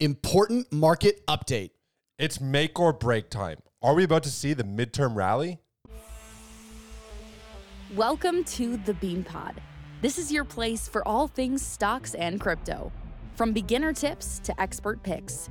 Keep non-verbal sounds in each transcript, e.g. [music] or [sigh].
Important market update. It's make or break time. Are we about to see the midterm rally? Welcome to the Bean Pod. This is your place for all things stocks and crypto. From beginner tips to expert picks,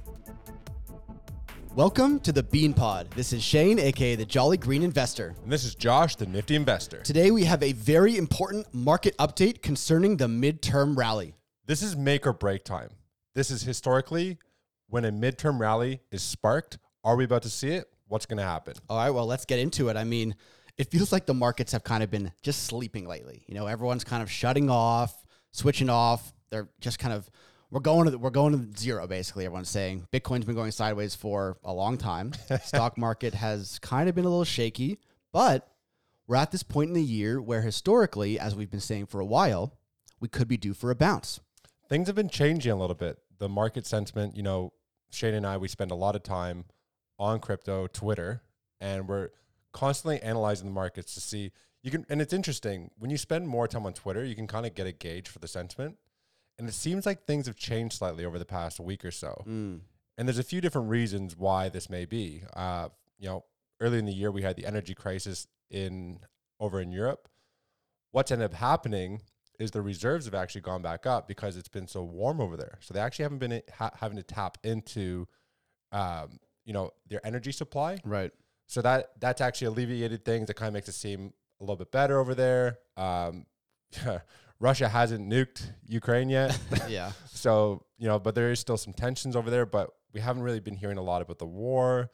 Welcome to the Bean Pod. This is Shane, aka the Jolly Green Investor. And this is Josh, the nifty investor. Today we have a very important market update concerning the midterm rally. This is make or break time. This is historically when a midterm rally is sparked. Are we about to see it? What's going to happen? All right, well, let's get into it. I mean, it feels like the markets have kind of been just sleeping lately. You know, everyone's kind of shutting off, switching off. They're just kind of we're going to the, we're going to zero basically. Everyone's saying Bitcoin's been going sideways for a long time. [laughs] Stock market has kind of been a little shaky, but we're at this point in the year where historically, as we've been saying for a while, we could be due for a bounce. Things have been changing a little bit. The market sentiment, you know, Shane and I, we spend a lot of time on crypto, Twitter, and we're constantly analyzing the markets to see you can and it's interesting when you spend more time on Twitter, you can kind of get a gauge for the sentiment. And it seems like things have changed slightly over the past week or so. Mm. And there's a few different reasons why this may be. Uh, you know, early in the year we had the energy crisis in over in Europe. What's ended up happening is the reserves have actually gone back up because it's been so warm over there. So they actually haven't been ha- having to tap into, um, you know, their energy supply. Right. So that that's actually alleviated things. It kind of makes it seem a little bit better over there. Um, [laughs] Russia hasn't nuked Ukraine yet. [laughs] [laughs] yeah. So, you know, but there is still some tensions over there, but we haven't really been hearing a lot about the war.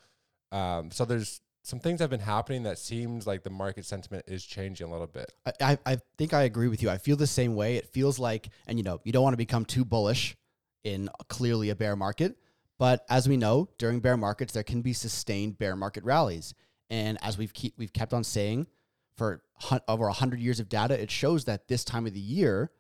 Um, so there's some things that have been happening that seems like the market sentiment is changing a little bit. I, I, I think I agree with you. I feel the same way. It feels like, and you know, you don't want to become too bullish in clearly a bear market. But as we know, during bear markets, there can be sustained bear market rallies. And as we've keep, we've kept on saying for over 100 years of data, it shows that this time of the year,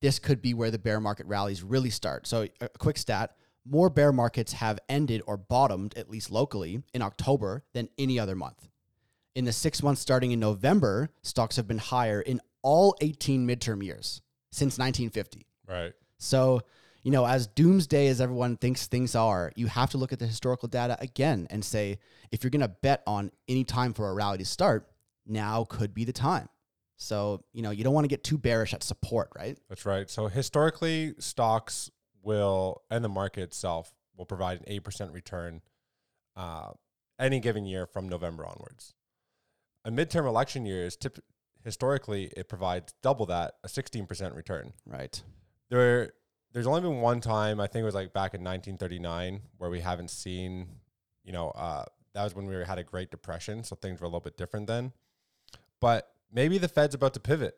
this could be where the bear market rallies really start. So, a quick stat more bear markets have ended or bottomed, at least locally, in October than any other month. In the six months starting in November, stocks have been higher in all 18 midterm years since 1950. Right. So, you know, as doomsday as everyone thinks things are, you have to look at the historical data again and say, if you're going to bet on any time for a rally to start, now could be the time. So, you know, you don't want to get too bearish at support, right? That's right. So historically, stocks will and the market itself will provide an eight percent return uh, any given year from November onwards. A midterm election year is tip- historically it provides double that, a sixteen percent return. Right. There, there's only been one time I think it was like back in 1939 where we haven't seen, you know, uh, that was when we had a Great Depression, so things were a little bit different then. But maybe the Fed's about to pivot,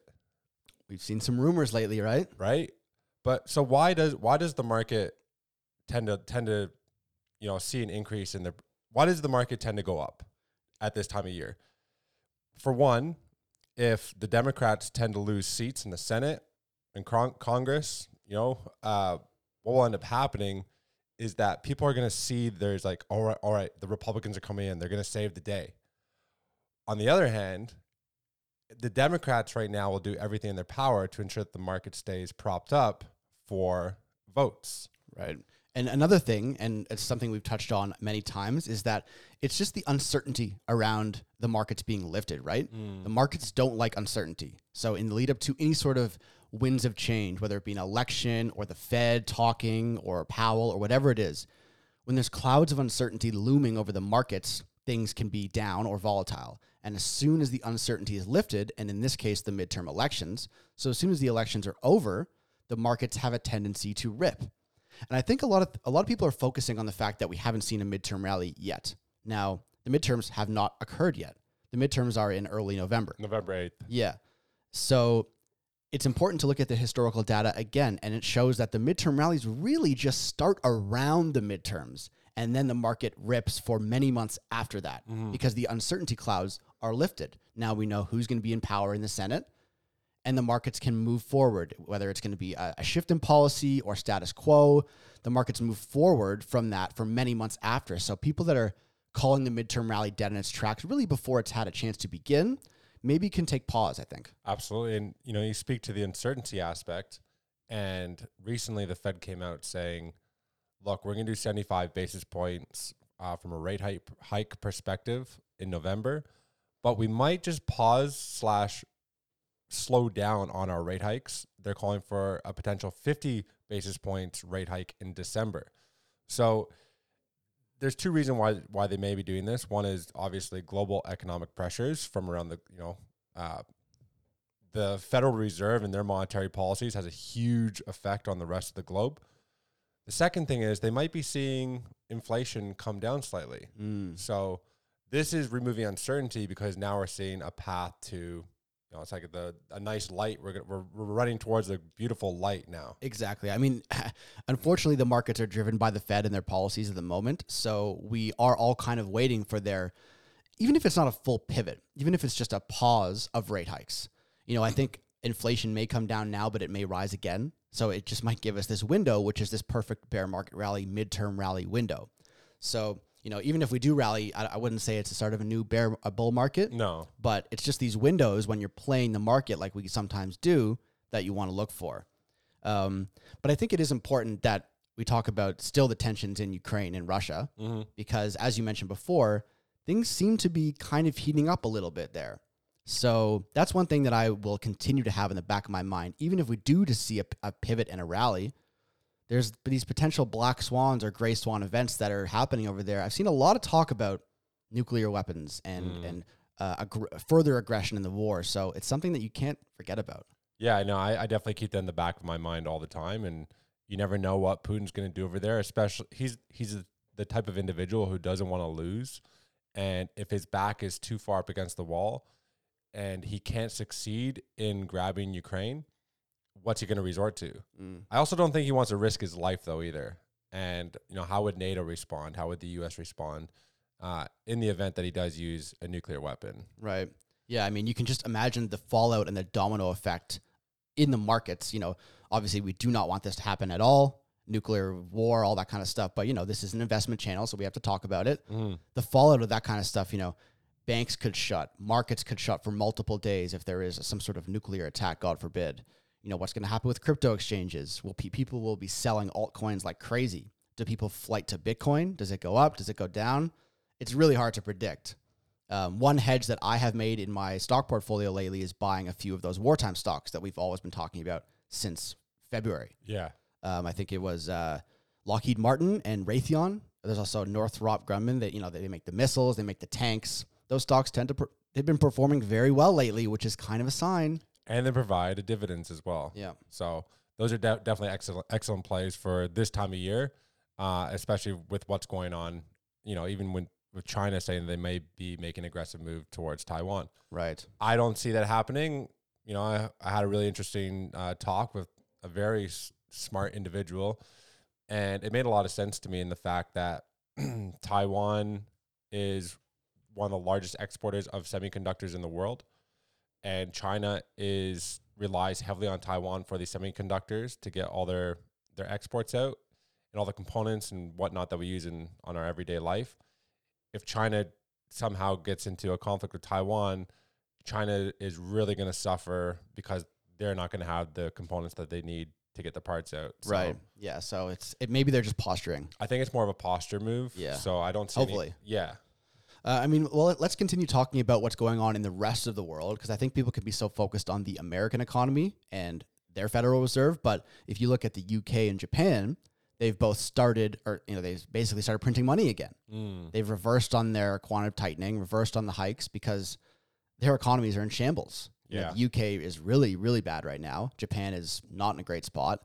We've seen some rumors lately, right? right? But so why does why does the market tend to tend to you know see an increase in the why does the market tend to go up at this time of year? For one, if the Democrats tend to lose seats in the Senate and con- Congress, you know, uh, what will end up happening is that people are going to see there's like, all right, all right, the Republicans are coming in, they're going to save the day. On the other hand, the Democrats right now will do everything in their power to ensure that the market stays propped up for votes. Right. And another thing, and it's something we've touched on many times, is that it's just the uncertainty around the markets being lifted, right? Mm. The markets don't like uncertainty. So, in the lead up to any sort of winds of change, whether it be an election or the Fed talking or Powell or whatever it is, when there's clouds of uncertainty looming over the markets, things can be down or volatile. And as soon as the uncertainty is lifted, and in this case, the midterm elections, so as soon as the elections are over, the markets have a tendency to rip. And I think a lot of a lot of people are focusing on the fact that we haven't seen a midterm rally yet. Now, the midterms have not occurred yet. The midterms are in early November. November 8th. Yeah. So it's important to look at the historical data again, and it shows that the midterm rallies really just start around the midterms, and then the market rips for many months after that mm-hmm. because the uncertainty clouds are lifted. Now we know who's going to be in power in the Senate, and the markets can move forward, whether it's going to be a, a shift in policy or status quo. The markets move forward from that for many months after. So people that are calling the midterm rally dead in its tracks, really before it's had a chance to begin, maybe can take pause. I think. Absolutely. And, you know, you speak to the uncertainty aspect. And recently the Fed came out saying, look, we're going to do 75 basis points uh, from a rate hike, hike perspective in November, but we might just pause slash slow down on our rate hikes. They're calling for a potential 50 basis points rate hike in December. So there's two reasons why why they may be doing this. One is obviously global economic pressures from around the you know uh, the Federal Reserve and their monetary policies has a huge effect on the rest of the globe. The second thing is they might be seeing inflation come down slightly. Mm. So this is removing uncertainty because now we're seeing a path to, you know, it's like the a nice light. We're gonna, we're, we're running towards a beautiful light now. Exactly. I mean, [laughs] unfortunately, the markets are driven by the Fed and their policies at the moment. So we are all kind of waiting for their, even if it's not a full pivot, even if it's just a pause of rate hikes. You know, I think inflation may come down now, but it may rise again. So it just might give us this window, which is this perfect bear market rally, midterm rally window. So, you know, even if we do rally, I, I wouldn't say it's the start of a new bear, a bull market No, but it's just these windows when you're playing the market like we sometimes do that you want to look for. Um, but I think it is important that we talk about still the tensions in Ukraine and Russia mm-hmm. because, as you mentioned before, things seem to be kind of heating up a little bit there. So that's one thing that I will continue to have in the back of my mind, even if we do to see a, a pivot and a rally. There's these potential black swans or gray swan events that are happening over there. I've seen a lot of talk about nuclear weapons and Mm. and uh, aggr- further aggression in the war. So it's something that you can't forget about. Yeah, I know. I, I definitely keep that in the back of my mind all the time, and you never know what Putin's going to do over there. Especially, he's he's the type of individual who doesn't want to lose, and if his back is too far up against the wall, and he can't succeed in grabbing Ukraine, what's he going to resort to? I also don't think he wants to risk his life though either. And you know, how would NATO respond? How would the U.S. respond uh, in the event that he does use a nuclear weapon? Right. Yeah. I mean, you can just imagine the fallout and the domino effect in the markets. You know, obviously, we do not want this to happen at all. Nuclear war, all that kind of stuff. But, you know, this is an investment channel, so we have to talk about it. Mm. The fallout of that kind of stuff, you know, banks could shut, markets could shut for multiple days if there is some sort of nuclear attack, God forbid. You know, what's going to happen with crypto exchanges? Will pe- people will be selling altcoins like crazy? Do people flight to Bitcoin? Does it go up? Does it go down? It's really hard to predict. Um, one hedge that I have made in my stock portfolio lately is buying a few of those wartime stocks that we've always been talking about since February. Yeah. Um, I think it was uh, Lockheed Martin and Raytheon. There's also Northrop Grumman that you know they make the missiles, they make the tanks. Those stocks tend to per- they've been performing very well lately, which is kind of a sign. And they provide dividends as well. Yeah. So those are de- definitely excellent excellent plays for this time of year, uh, especially with what's going on. You know, even when with China saying they may be making aggressive move towards Taiwan. Right. I don't see that happening. You know, I, I had a really interesting uh, talk with a very s- smart individual, and it made a lot of sense to me in the fact that [clears throat] Taiwan is one of the largest exporters of semiconductors in the world, and China is relies heavily on Taiwan for these semiconductors to get all their their exports out and all the components and whatnot that we use in on our everyday life. If China somehow gets into a conflict with Taiwan, China is really going to suffer because they're not going to have the components that they need to get the parts out. So Right. Yeah. So it's it maybe they're just posturing. I think it's more of a posture move. Yeah. So I don't see. any- Hopefully. yeah. Uh, I mean, well, let's continue talking about what's going on in the rest of the world because I think people can be so focused on the American economy and their Federal Reserve. But if you look at the UK and Japan, they've both started, or you know, they've basically started printing money again. Mm. They've reversed on their quantitative tightening, reversed on the hikes because their economies are in shambles. You know, Yeah. the UK is really, really bad right now. Japan is not in a great spot.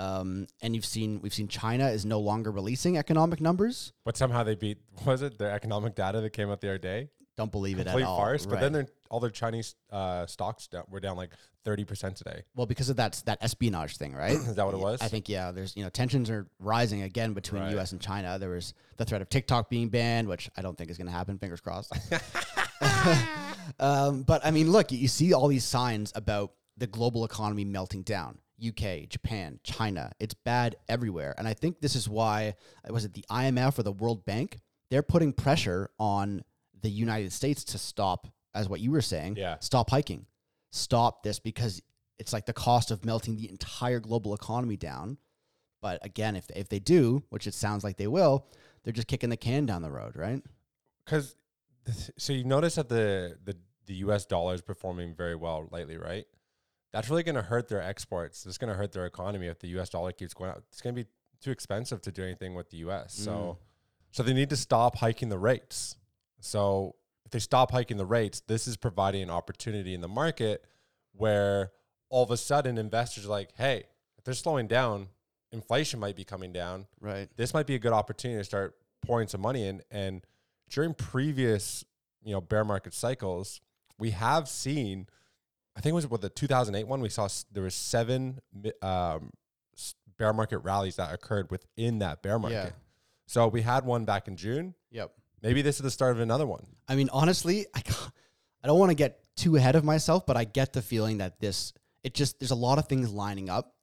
Um, and you've seen we've seen China is no longer releasing economic numbers. But somehow they beat. [laughs] Was it their economic data that came out the other day? Don't believe it Complete at all. farce. But then their- all their Chinese uh, stocks down, were down like thirty percent today. Well, because of that that espionage thing, right? [clears throat] Is that what it was? I think yeah. There's you know tensions are rising again between Right. U.S. and China. There was the threat of TikTok being banned, which I don't think is going to happen. Fingers crossed. [laughs] [laughs] Um, but I mean, look, you see all these signs about the global economy melting down. UK, Japan, China. It's bad everywhere. And I think this is why was it the IMF or the World Bank? They're putting pressure on the United States to stop, as what you were saying, Yeah. stop hiking. Stop this because it's like the cost of melting the entire global economy down. But again, if if they do, which it sounds like they will, they're just kicking the can down the road, right? Because so you notice that the the the U.S. dollar is performing very well lately, right? That's really going to hurt their exports. It's going to hurt their economy if the U.S. dollar keeps going up. It's going to be too expensive to do anything with the U.S. So, mm. so they need to stop hiking the rates. So if they stop hiking the rates, this is providing an opportunity in the market where all of a sudden investors are like, hey, if they're slowing down, inflation might be coming down Right. this might be a good opportunity to start pouring some money in. And during previous, you know, bear market cycles, we have seen, I think it was with the 2008 one, we saw s- there was seven um, s- bear market rallies that occurred within that bear market. Yeah. So we had one back in June. Yep. Maybe this is the start of another one. I mean, honestly, [laughs] I, I don't want to get too ahead of myself, but I get the feeling that this, it just, there's a lot of things lining up.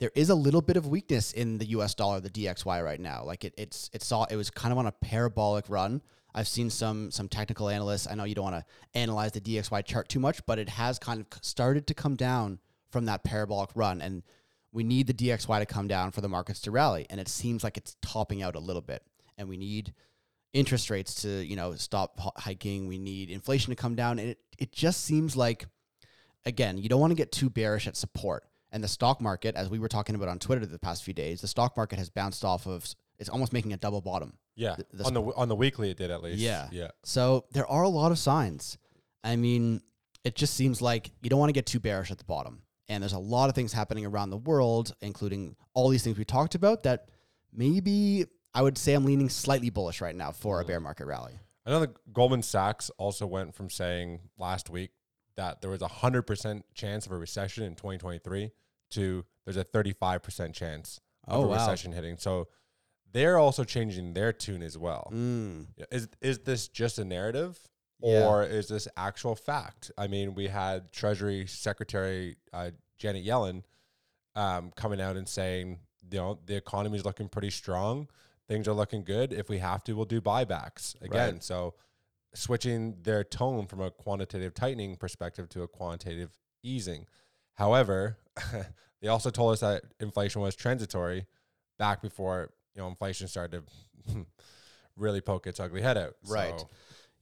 There is a little bit of weakness in the US dollar, the DXY right now. Like it, it's, it saw, it was kind of on a parabolic run. I've seen some, some technical analysts. I know you don't want to analyze the DXY chart too much, but it has kind of started to come down from that parabolic run. And we need the DXY to come down for the markets to rally. And it seems like it's topping out a little bit. And we need interest rates to you know stop hiking we need inflation to come down and it, it just seems like again you don't want to get too bearish at support and the stock market as we were talking about on twitter the past few days the stock market has bounced off of it's almost making a double bottom Yeah. The- the on the on the weekly it did at least. Yeah. Yeah. so there are a lot of signs i mean it just seems like you don't want to get too bearish at the bottom and there's a lot of things happening around the world including all these things we talked about that maybe i would say i'm leaning slightly bullish right now for a mm. bear market rally I know that Goldman Sachs also went from saying last week that there was a hundred percent chance of a recession in 2023 to there's a 35 percent chance of Oh, a wow. recession hitting. So they're also changing their tune as well. Mm. Is is this just a narrative Yeah. or is this actual fact? I mean, we had Treasury Secretary uh, Janet Yellen um, coming out and saying, you know, the economy is looking pretty strong. Things are looking good. If we have to, we'll do buybacks again. Right. So switching their tone from a quantitative tightening perspective to a quantitative easing. However, [laughs] they also told us that inflation was transitory back before you know inflation started to [laughs] really poke its ugly head out. Right. So,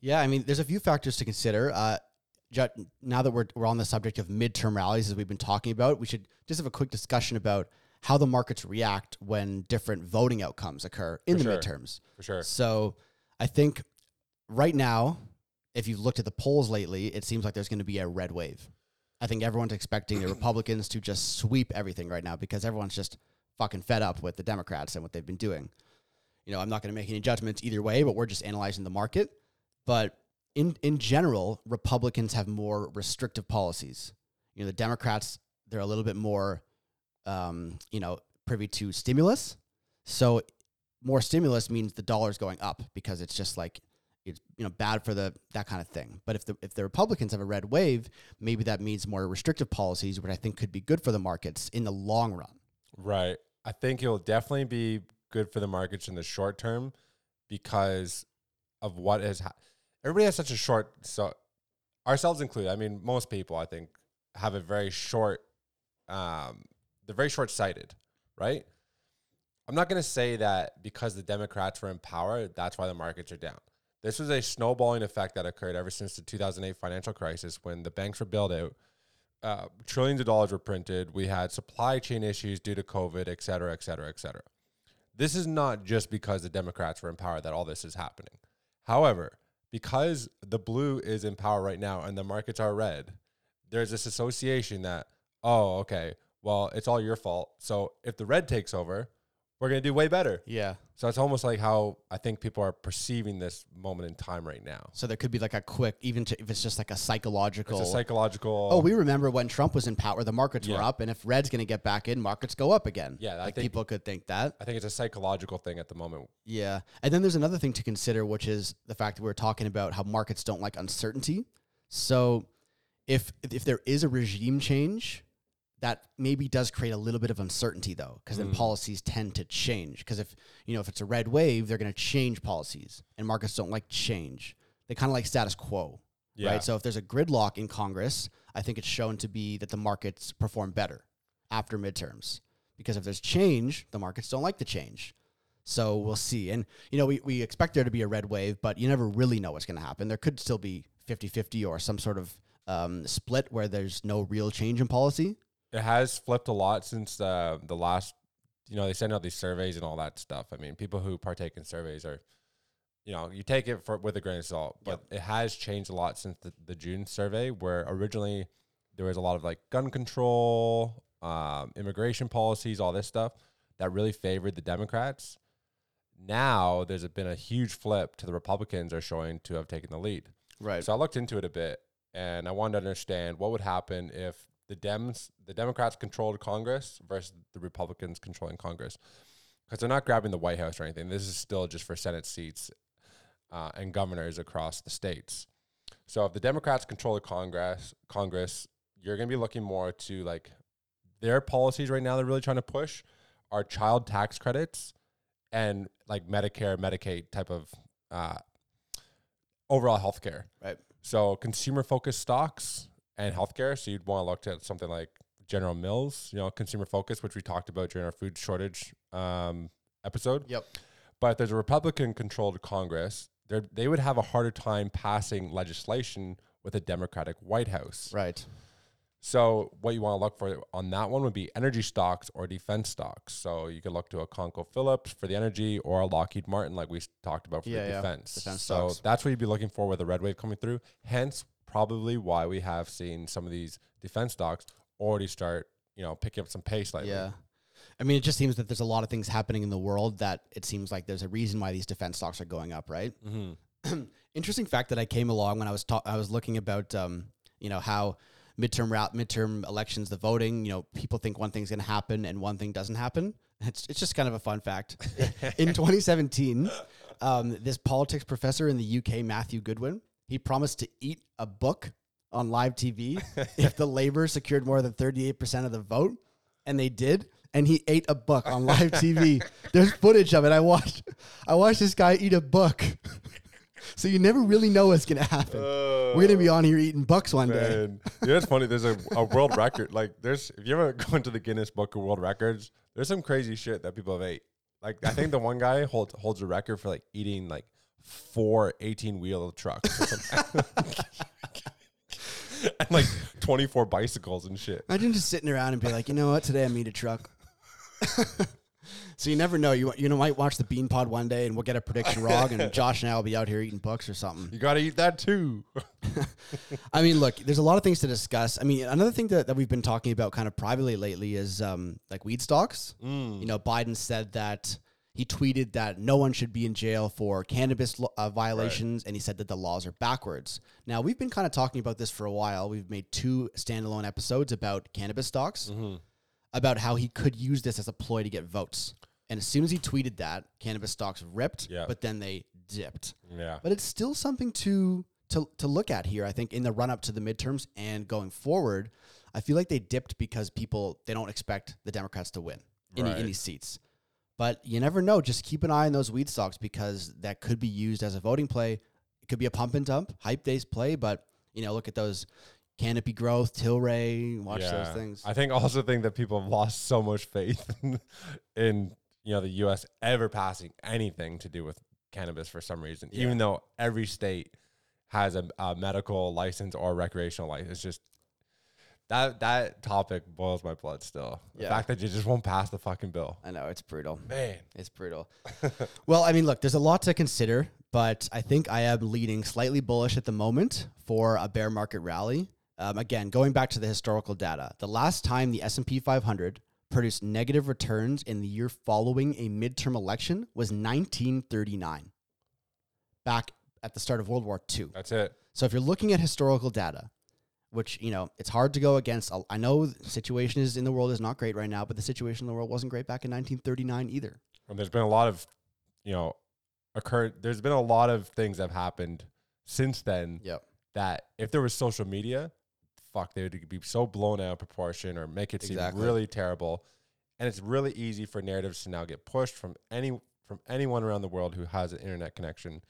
Yeah, I mean, there's a few factors to consider. Uh, now that we're, we're on the subject of midterm rallies, as we've been talking about, we should just have a quick discussion about how the markets react when different voting outcomes occur in For the sure. midterms. for sure. So I think right now, if you've looked at the polls lately, it seems like there's going to be a red wave. I think everyone's expecting the [coughs] Republicans to just sweep everything right now because everyone's just fucking fed up with the Democrats and what they've been doing. You know, I'm not going to make any judgments either way, but we're just analyzing the market. But in in general, Republicans have more restrictive policies. You know, the Democrats they're a little bit more, um, you know, privy to stimulus. So more stimulus means the dollar's going up because it's just like it's you know bad for the that kind of thing. But if the if the Republicans have a red wave, maybe that means more restrictive policies, which I think could be good for the markets in the long run. Right. I think it'll definitely be good for the markets in the short term because of what has ha- everybody has such a short so ourselves included. I mean, most people I think have a very short um they're very short sighted, right? I'm not going to say that because the Democrats were in power, that's why the markets are down. This was a snowballing effect that occurred ever since the 2008 financial crisis when the banks were bailed out uh, trillions of dollars were printed. We had supply chain issues due to COVID, et cetera, et cetera, et cetera. This is not just because the Democrats were in power that all this is happening. However, because the blue is in power right now and the markets are red, there's this association that, oh, okay, well, it's all your fault. So if the red takes over, we're going to do way better. Yeah. So it's almost like how I think people are perceiving this moment in time right now. So there could be like a quick, even to, if it's just like a psychological. It's a psychological. Oh, we remember when Trump was in power, the markets were up, and if red's going to get back in, markets go up again. Yeah, I like think- people could think that. I think it's a psychological thing at the moment. Yeah, and then there's another thing to consider, which is the fact that we we're talking about how markets don't like uncertainty. So if if there is a regime change, that maybe does create a little bit of uncertainty though, because then Mm. policies tend to change. Because if you know if it's a red wave, they're going to change policies, and markets don't like change. They kind of like status quo, Yeah. right? So if there's a gridlock in Congress, I think it's shown to be that the markets perform better after midterms. Because if there's change, the markets don't like the change. So we'll see. And, you know, we, we expect there to be a red wave, but you never really know what's going to happen. There could still be 50 50 or some sort of um, split where there's no real change in policy. It has flipped a lot since uh, the last you know they send out these surveys and all that stuff. I mean people who partake in surveys are you know you take it for with a grain of salt but it has changed a lot since the, the june survey where originally there was a lot of like gun control um, immigration policies all this stuff that really favored the democrats. Now there's been a huge flip to the republicans are showing to have taken the lead. Right. so I looked into it a bit, and I wanted to understand what would happen if the Dems, the Democrats controlled Congress versus the Republicans controlling Congress, because they're not grabbing the White House or anything. This is still just for Senate seats uh, and governors across the states. So if the Democrats control the Congress, Congress, you're going to be looking more to like their policies right now. They're really trying to push are child tax credits and like Medicare, Medicaid type of uh, overall healthcare. Right. So consumer focused stocks and healthcare. So you'd want to look at something like General Mills, you know, consumer focus, which we talked about during our food shortage um, episode. Yep. But if there's a Republican controlled Congress, they would have a harder time passing legislation with a Democratic White House. Right. So what you want to look for on that one would be energy stocks or defense stocks. So you could look to a ConocoPhillips for the energy or a Lockheed Martin, like we talked about for Yeah, the yeah. defense. Defense so stocks. that's what you'd be looking for with a red wave coming through. Hence, probably why we have seen some of these defense stocks already start, you know, picking up some pace lately. Yeah. I mean, it just seems that there's a lot of things happening in the world that it seems like there's a reason why these defense stocks are going up, right? Mm-hmm. [clears throat] Interesting fact that I came along when I was ta- I was looking about um, you know how midterm route midterm elections the voting you know people think one thing's going to happen and one thing doesn't happen it's it's just kind of a fun fact [laughs] in 2017 um, this politics professor in the UK Matthew Goodwin he promised to eat a book on live TV [laughs] if the Labor secured more than 38% of the vote and they did and he ate a book on live [laughs] TV there's footage of it I watched I watched this guy eat a book [laughs] so you never really know what's gonna happen. We're gonna be oh. on here eating bucks one day. Man, you know, it's funny. There's a, a world record. Like, there's if you ever go into the Guinness Book of World Records, there's some crazy shit that people have ate. Like, I think the one guy holds holds a record for like eating like four 18 wheel trucks, [laughs] and like 24 bicycles and shit. Imagine just sitting around and be like, you know what, today I'm eating a truck. [laughs] so you never know. You you know might watch the Bean Pod one day and we'll get a prediction wrong, and [laughs] Josh and I will be out here eating books or something. You got to eat that too. I mean, look, there's a lot of things to discuss. I mean, another thing that, that we've been talking about kind of privately lately is um, like weed stocks. You know, Biden said that he tweeted that no one should be in jail for cannabis uh, violations, and he said that the laws are backwards. Now, we've been kind of talking about this for a while. We've made two standalone episodes about cannabis stocks, about how he could use this as a ploy to get votes. And as soon as he tweeted that, cannabis stocks ripped, Yeah. but then they dipped Yeah. but it's still something to to to look at here. I think in the run up to the midterms and going forward, I feel like they dipped because people they don't expect the Democrats to win any Right. any seats. But you never know. Just keep an eye on those weed stocks because that could be used as a voting play. It could be a pump and dump, hype days play. But you know, look at those canopy growth, Tilray. Watch those things. I think [laughs] also think that people have lost so much faith [laughs] in, you know the U.S. ever passing anything to do with cannabis for some reason, even though every state has a, a medical license or recreational license. It's just that that topic boils my blood still. The Yeah. fact that you just won't pass the fucking bill, I know it's brutal. man. It's brutal. [laughs] well, I mean, look, there's a lot to consider, but I think I am leaning slightly bullish at the moment for a bear market rally. Um, again, going back to the historical data, the last time the S&P 500 produced negative returns in the year following a midterm election was 1939, back at the start of World War II. That's it. So if you're looking at historical data, which you know it's hard to go against. I know the situation is in the world is not great right now, but the situation in the world wasn't great back in 1939 either. And there's been a lot of, you know, occurred. There's been a lot of things that have happened since then Yep. that if there was social media, fuck, they would be so blown out of proportion or make it seem really terrible. And it's really easy for narratives to now get pushed from any from anyone around the world who has an internet connection,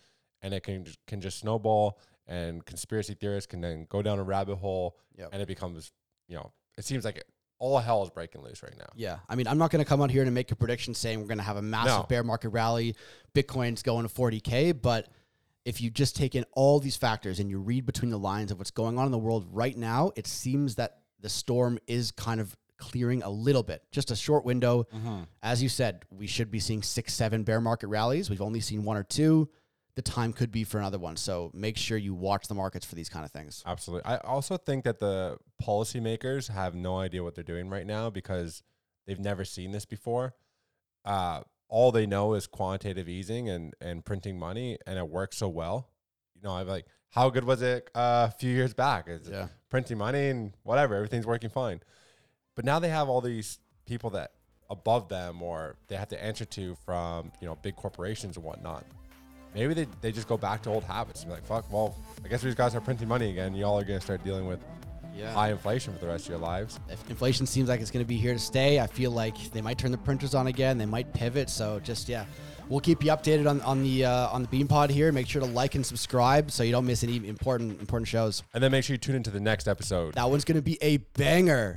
and it can can just snowball. And conspiracy theorists can then go down a rabbit hole, Yep. and it becomes, you know, it seems like it, all hell is breaking loose right now. Yeah. I mean, I'm not going to come out here and make a prediction saying we're going to have a massive No. bear market rally. Bitcoin's going to 40K. But if you just take in all these factors and you read between the lines of what's going on in the world right now, it seems that the storm is kind of clearing a little bit. Just a short window. Mm-hmm. As you said, we should be seeing six, seven bear market rallies. We've only seen one or two. The time could be for another one. So make sure you watch the markets for these kind of things. Absolutely. I also think that the policymakers have no idea what they're doing right now because they've never seen this before. Uh, all they know is quantitative easing and, and printing money, and it works so well. You know, I'm like, how good was it uh, a few years back? It's Yeah. printing money and whatever, everything's working fine. But now they have all these people that above them or they have to answer to from, you know, big corporations and whatnot. Maybe they, they just go back to old habits and be like, fuck, well, I guess these guys are printing money again. Y'all are going to start dealing with Yeah. high inflation for the rest of your lives. if inflation seems like it's going to be here to stay, I feel like they might turn the printers on again. They might pivot. So just yeah, we'll keep you updated on on the uh, on the Bean Pod here. Make sure to like and subscribe so you don't miss any important important shows. And then make sure you tune into the next episode. That one's going to be a banger.